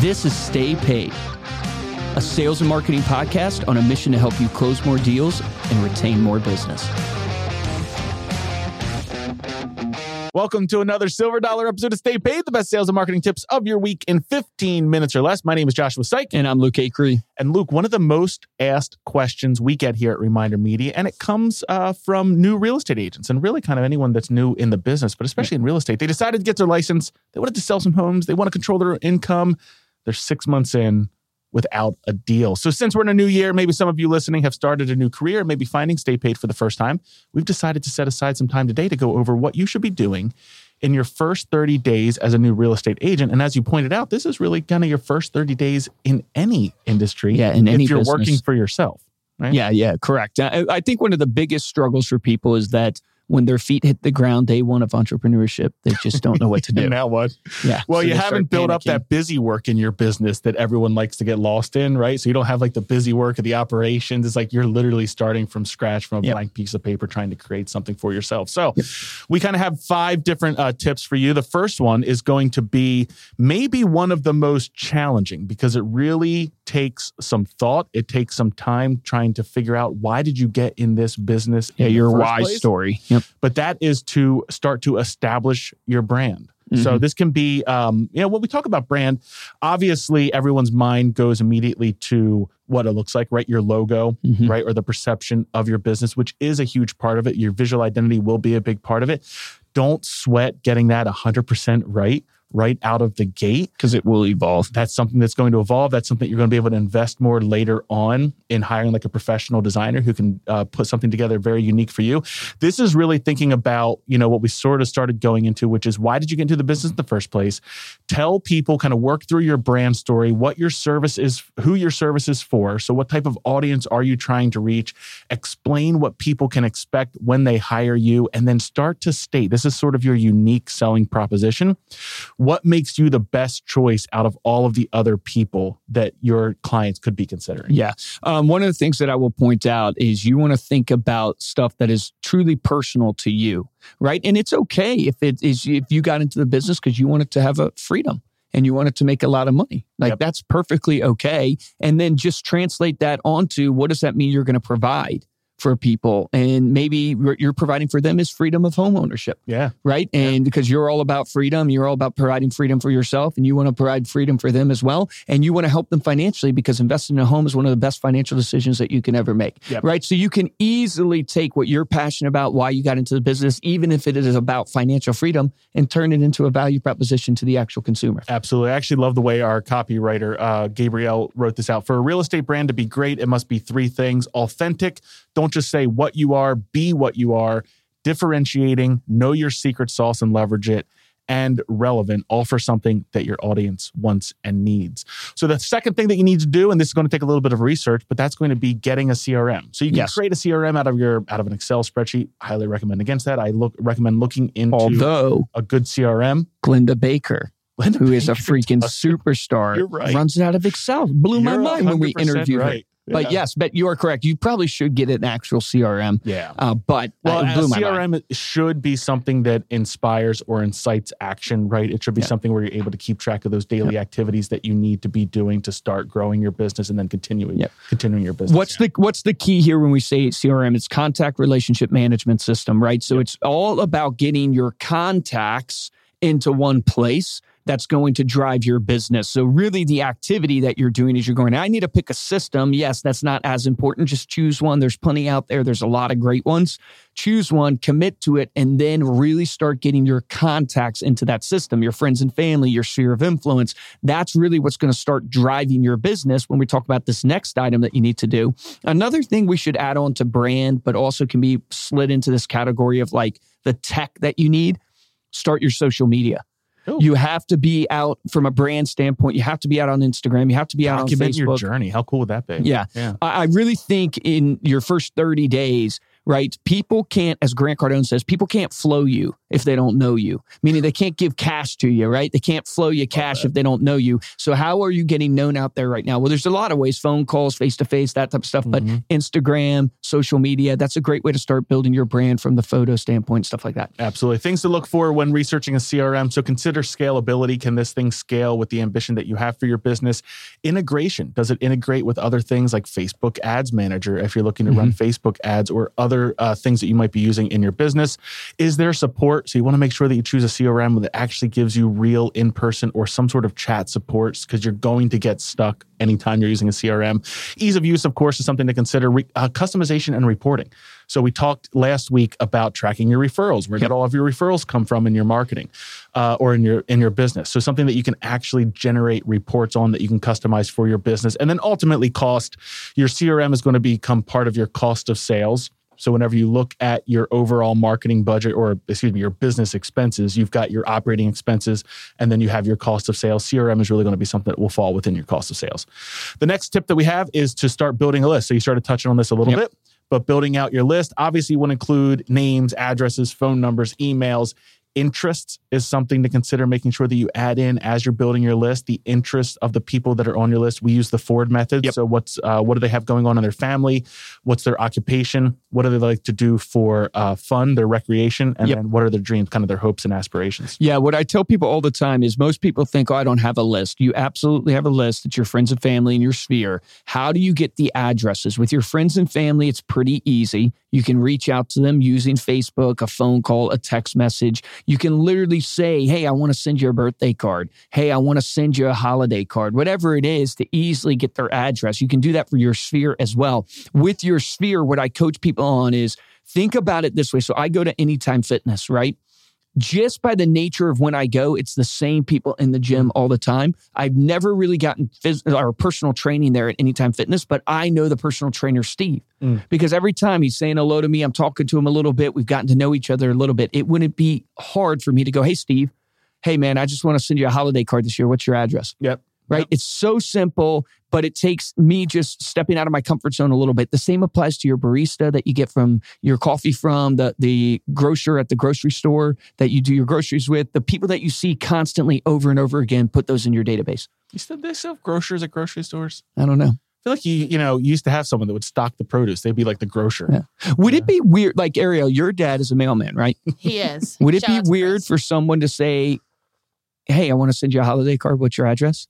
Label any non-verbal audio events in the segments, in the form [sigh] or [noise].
This is Stay Paid, a sales and marketing podcast on a mission to help you close more deals and retain more business. Welcome to another Silver Dollar episode of Stay Paid, the best sales and marketing tips of your week in 15 minutes or less. My name is Joshua Sykes. And I'm Luke Acree. And Luke, one of the most asked questions we get here at Reminder Media, and it comes uh, from new real estate agents and really kind of anyone that's new in the business, but especially in real estate. They decided to get their license. They wanted to sell some homes. They want to control their income. They're six months in without a deal. So, since we're in a new year, maybe some of you listening have started a new career, maybe finding Stay Paid for the first time. We've decided to set aside some time today to go over what you should be doing in your first 30 days as a new real estate agent. And as you pointed out, this is really kind of your first 30 days in any industry. Yeah, in any if you're business. working for yourself. Right? Yeah, yeah, correct. I, I think one of the biggest struggles for people is that when their feet hit the ground day one of entrepreneurship, they just don't know what to [laughs] do. Now what? Yeah. Well, so you haven't built up that busy work in your business that everyone likes to get lost in, right? So you don't have like the busy work of the operations. It's like you're literally starting from scratch from a Yep. blank piece of paper trying to create something for yourself. So we kind of have five different uh, tips for you. The first one is going to be maybe one of the most challenging because it really takes some thought. It takes some time trying to figure out why did you get in this business? Yeah, your why place? story. Yep. but that is to start to establish your brand. Mm-hmm. So this can be, um, you know, when we talk about brand, obviously everyone's mind goes immediately to what it looks like, right? Your logo, Mhm. right? Or the perception of your business, which is a huge part of it. Your visual identity will be a big part of it. Don't sweat getting that 100% right, right out of the gate. Because it will evolve. That's something that's going to evolve. That's something you're going to be able to invest more later on in hiring like a professional designer who can uh, put something together very unique for you. This is really thinking about, you know, what we sort of started going into, which is why did you get into the business in the first place? Tell people, kind of work through your brand story, what your service is, who your service is for. So, what type of audience are you trying to reach? Explain what people can expect when they hire you, and then start to state this is sort of your unique selling proposition what makes you the best choice out of all of the other people that your clients could be considering? Yeah. Um, one of the things that I will point out is you want to think about stuff that is truly personal to you, right? And it's okay if it is if you got into the business because you wanted to have a freedom and you wanted to make a lot of money. Like Yep. that's perfectly okay. And then just translate that onto what does that mean you're going to provide for people? And maybe what you're providing for them is freedom of home ownership Yeah. right? And because you're all about freedom, you're all about providing freedom for yourself, and you want to provide freedom for them as well. And you want to help them financially because investing in a home is one of the best financial decisions that you can ever make, Yep. right? So you can easily take what you're passionate about, why you got into the business, even if it is about financial freedom, and turn it into a value proposition to the actual consumer. Absolutely. I actually love the way our copywriter, uh, Gabrielle, wrote this out. For a real estate brand to be great, it must be three things authentic. Don't just say what you are, be what you are, differentiating, know your secret sauce and leverage it. And relevant, all for something that your audience wants and needs. So, the second thing that you need to do, and this is going to take a little bit of research, but that's going to be getting a CRM. So, you can Yes. create a CRM out of your out of an Excel spreadsheet. Highly recommend against that. I look recommend looking into Although a good CRM. Glennda Baker, Linda who is a freaking superstar, right. runs it out of Excel. Blew my You're mind when we 100% interviewed her. But Yeah. yes, but you are correct. You probably should get an actual CRM. Yeah. Uh, but Well, uh, a blew my mind. CRM should be something that inspires or incites action, right? It should be Yeah. something where you're able to keep track of those daily activities that you need to be doing to start growing your business and then continuing continuing your business. What's the what's the key here when we say CRM? It's contact relationship management system, right? So it's all about getting your contacts into one place that's going to drive your business. So really the activity that you're doing is you're going, I need to pick a system. Yes, that's not as important. Just choose one. There's plenty out there. There's a lot of great ones. Choose one, commit to it, and then really start getting your contacts into that system, your friends and family, your sphere of influence. That's really what's going to start driving your business when we talk about this next item that you need to do. Another thing we should add on to brand, but also can be slid into this category of like the tech that you need, start your social media. Cool. You have to be out from a brand standpoint. You have to be out on Instagram. You have to be out on Document your journey. How cool would that be? Yeah. Yeah. I I really think in your first 30 days, right? People can't, as Grant Cardone says, people can't flow you if they don't know you, meaning they can't give cash to you, right? They can't flow you cash if they don't know you. So, how are you getting known out there right now? Well, there's a lot of ways phone calls, face to face, that type of stuff, but Mhm. Instagram, social media, that's a great way to start building your brand from the photo standpoint, stuff like that. Absolutely. Things to look for when researching a CRM. So consider scalability. Can this thing scale with the ambition that you have for your business? Integration. Does it integrate with other things like Facebook Ads Manager if you're looking to run Facebook ads or other uh, things that you might be using in your business? Is there support? So you want to make sure that you choose a CRM that actually gives you real in person or some sort of chat supports because you're going to get stuck anytime you're using a CRM. Ease of use, of course, is something to consider. Re- uh, customization and reporting. So we talked last week about tracking your referrals. Where did all of your referrals come from in your marketing uh, or in your in your business? So something that you can actually generate reports on that you can customize for your business, and then ultimately cost. Your CRM is going to become part of your cost of sales. So whenever you look at your overall marketing budget or excuse me, your business expenses, you've got your operating expenses and then you have your cost of sales. CRM is really going to be something that will fall within your cost of sales. The next tip that we have is to start building a list. So you started touching on this a little Yep. bit, but building out your list obviously would include names, addresses, phone numbers, emails. Interests is something to consider making sure that you add in as you're building your list the interests of the people that are on your list. We use the Ford method. Yep. So what's uh, what do they have going on in their family? What's their occupation? What do they like to do for uh, fun, their recreation, and Yep. then what are their dreams, kind of their hopes and aspirations? Yeah, what I tell people all the time is most people think, oh, I don't have a list. You absolutely have a list. It's your friends and family in your sphere. How do you get the addresses? With your friends and family, it's pretty easy. You can reach out to them using Facebook, a phone call, a text message. You can literally say, hey, I want to send you a birthday card. Hey, I want to send you a holiday card, whatever it is to easily get their address. You can do that for your sphere as well. With your sphere, what I coach people on is think about it this way. So I go to Anytime Fitness, right? Just by the nature of when I go, it's the same people in the gym all the time. I've never really gotten phys- or personal training there at Anytime Fitness, but I know the personal trainer, Steve, Mm. because every time he's saying hello to me, I'm talking to him a little bit. We've gotten to know each other a little bit. It wouldn't be hard for me to go, Hey, Steve, hey, man, I just want to send you a holiday card this year. What's your address? Yep. Right? Yep. It's so simple, but it takes me just stepping out of my comfort zone a little bit. The same applies to your barista that you get from your coffee from, the the grocer at the grocery store that you do your groceries with, the people that you see constantly over and over again, put those in your database. You said they sell grocers at grocery stores. I don't know. I feel like you, you know, you used to have someone that would stock the produce. They'd be like the grocer. Yeah. Would it be weird like Ariel, your dad is a mailman, right? [laughs] He is. Would it Shout be weird for someone to say, "Hey, I want to send you a holiday card. What's your address?"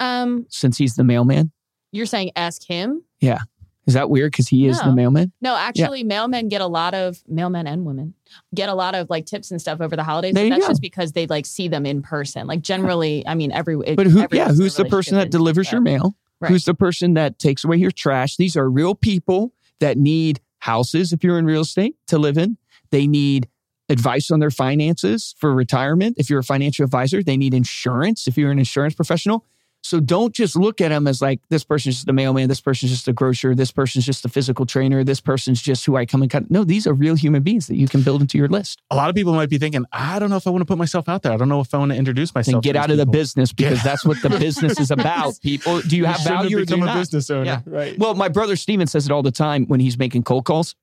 Um, Since he's the mailman? you're saying ask him? Yeah. Is that weird cuz he is the mailman? No, actually, mailmen get a lot of mailmen and women get a lot of like tips and stuff over the holidays. There that's go. just because they like see them in person. Like generally, I mean, every But who yeah, who's the person that delivers your mail? Right. Who's the person that takes away your trash? These are real people that need houses if you're in real estate to live in. They need advice on their finances for retirement if you're a financial advisor. They need insurance if you're an insurance professional. So don't just look at them as like this person's just a mailman, this person's just a grocer, this person's just a physical trainer, this person's just who I come and cut. No, these are real human beings that you can build into your list. A lot of people might be thinking, I don't know if I want to put myself out there. I don't know if I want to introduce myself. And get out of the business because Yeah. that's what the [laughs] business is about. People, do you have shouldn't value or do you become a not? business owner. Yeah. Right. Well, my brother Steven says it all the time when he's making cold calls.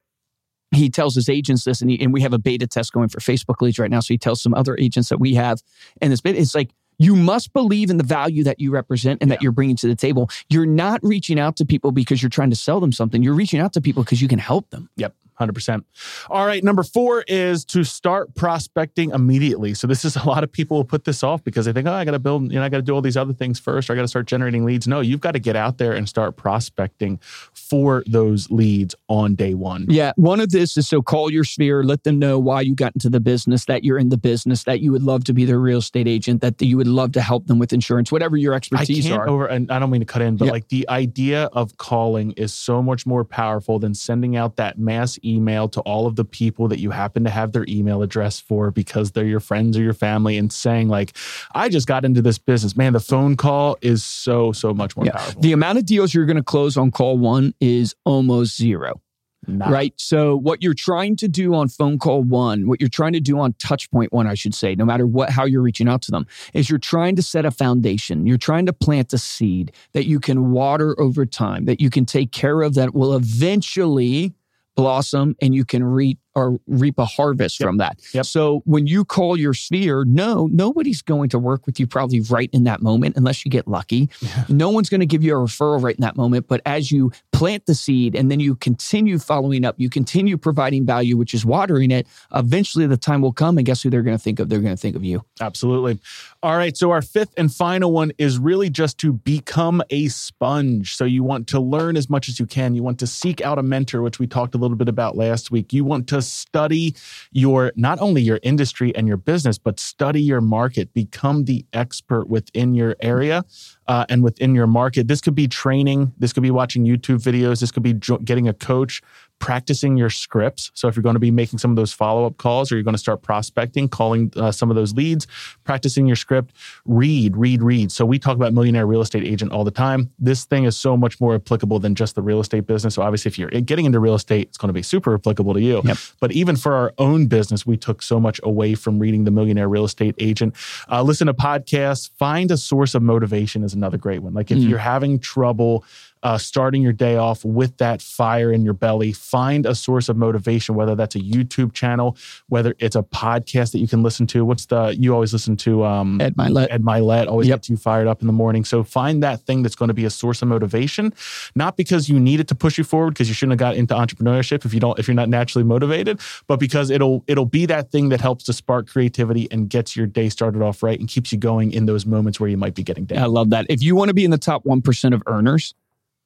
He tells his agents this, and, he, and we have a beta test going for Facebook leads right now. So he tells some other agents that we have in this bit. It's like, you must believe in the value that you represent and that you're bringing to the table. You're not reaching out to people because you're trying to sell them something. You're reaching out to people because you can help them. Yep, 100%. All right, number four is to start prospecting immediately. So, this is a lot of people will put this off because they think, oh, I got to build, you know, I got to do all these other things first, or I got to start generating leads. No, you've got to get out there and start prospecting for those leads on day one. Yeah. One of this is so call your sphere, let them know why you got into the business, that you're in the business, that you would love to be their real estate agent, that you would love to help them with insurance, whatever your I expertise can't are. over, and I don't mean to cut in, but Yeah. like the idea of calling is so much more powerful than sending out that mass email to all of the people that you happen to have their email address for because they're your friends or your family and saying, like, I just got into this business. Man, the phone call is so, so much more Yeah. powerful. The amount of deals you're going to close on call one is almost zero, right? So, what you're trying to do on phone call one, what you're trying to do on touch point one, I should say, no matter what, how you're reaching out to them, is you're trying to set a foundation. You're trying to plant a seed that you can water over time, that you can take care of, that will eventually blossom and you can reap or reap a harvest Yep. from that. Yep. So when you call your sphere, no, nobody's going to work with you probably right in that moment unless you get lucky. No one's going to give you a referral right in that moment. But as you plant the seed and then you continue following up, you continue providing value, which is watering it, eventually the time will come and guess who they're going to think of? They're going to think of you. Absolutely. All right. So, our fifth and final one is really just to become a sponge. So, you want to learn as much as you can. You want to seek out a mentor, which we talked a little bit about last week. You want to study your, not only your industry and your business, but study your market, become the expert within your area. Uh, and within your market, this could be training. This could be watching YouTube videos. This could be jo- getting a coach, practicing your scripts. So if you're going to be making some of those follow up calls, or you're going to start prospecting, calling uh, some of those leads, practicing your script, read, read, read. So we talk about millionaire real estate agent all the time. This thing is so much more applicable than just the real estate business. So obviously, if you're getting into real estate, it's going to be super applicable to you. Yep. But even for our own business, we took so much away from reading the millionaire real estate agent. Uh, listen to podcasts, find a source of motivation is another great one. Like if Mm. you're having trouble uh, starting your day off with that fire in your belly, find a source of motivation, whether that's a YouTube channel, whether it's a podcast that you can listen to. What's the, you always listen to um, Ed Mylett. Ed Mylett, always Yep. gets you fired up in the morning. So find that thing that's going to be a source of motivation, not because you need it to push you forward, because you shouldn't have got into entrepreneurship if you don't, if you're not naturally motivated, but because it'll it'll be that thing that helps to spark creativity and gets your day started off right and keeps you going in those moments where you might be getting down. I love that. If you want to be in the top 1% of earners,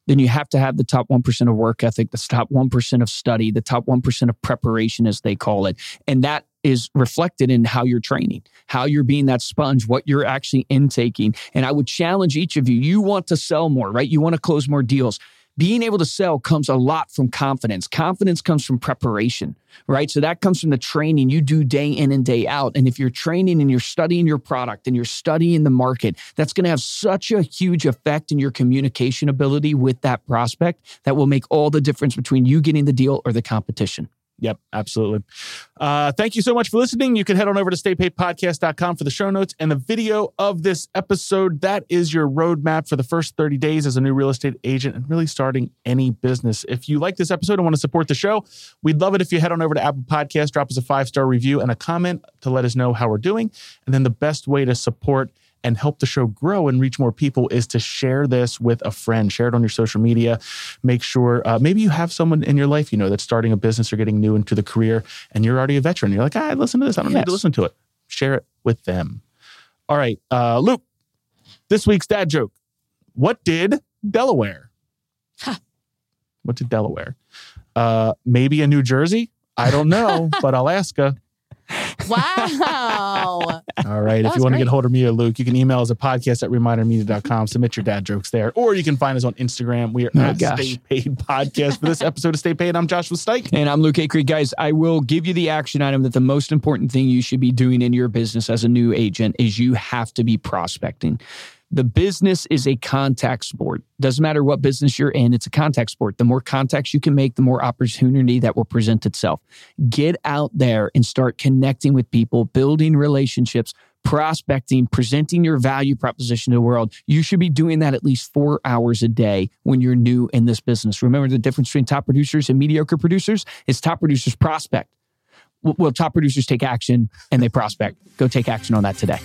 then you have to have the top 1% of work ethic, the top 1% of study, the top 1% of preparation, as they call it. And that is reflected in how you're training, how you're being that sponge, what you're actually intaking. And I would challenge each of you you want to sell more, right? You want to close more deals. Being able to sell comes a lot from confidence. Confidence comes from preparation, right? So that comes from the training you do day in and day out. And if you're training and you're studying your product and you're studying the market, that's going to have such a huge effect in your communication ability with that prospect that will make all the difference between you getting the deal or the competition. Yep, absolutely. Uh, thank you so much for listening. You can head on over to staypaidpodcast.com for the show notes and the video of this episode. That is your roadmap for the first 30 days as a new real estate agent and really starting any business. If you like this episode and want to support the show, we'd love it if you head on over to Apple Podcasts, drop us a five star review and a comment to let us know how we're doing. And then the best way to support and help the show grow and reach more people is to share this with a friend. Share it on your social media. Make sure uh, maybe you have someone in your life you know that's starting a business or getting new into the career, and you're already a veteran. You're like, ah, listen to this. I don't need to listen to it. Share it with them. All right, uh, Luke. This week's dad joke. What did Delaware? What did Delaware? Uh, maybe a New Jersey. I don't know, [laughs] but Alaska. Wow. All right. That if you want to get a hold of me or Luke, you can email us at podcast at remindermedia.com. Submit your dad jokes there. Or you can find us on Instagram. We are Oh, at gosh. Stay Paid Podcast. For this episode of Stay Paid, I'm Joshua Sykes. And I'm Luke Acree. Guys, I will give you the action item that the most important thing you should be doing in your business as a new agent is you have to be prospecting. The business is a contact sport. Doesn't matter what business you're in, it's a contact sport. The more contacts you can make, the more opportunity that will present itself. Get out there and start connecting with people, building relationships, prospecting, presenting your value proposition to the world. You should be doing that at least four hours a day when you're new in this business. Remember the difference between top producers and mediocre producers is top producers prospect. Well, top producers take action and they prospect. Go take action on that today.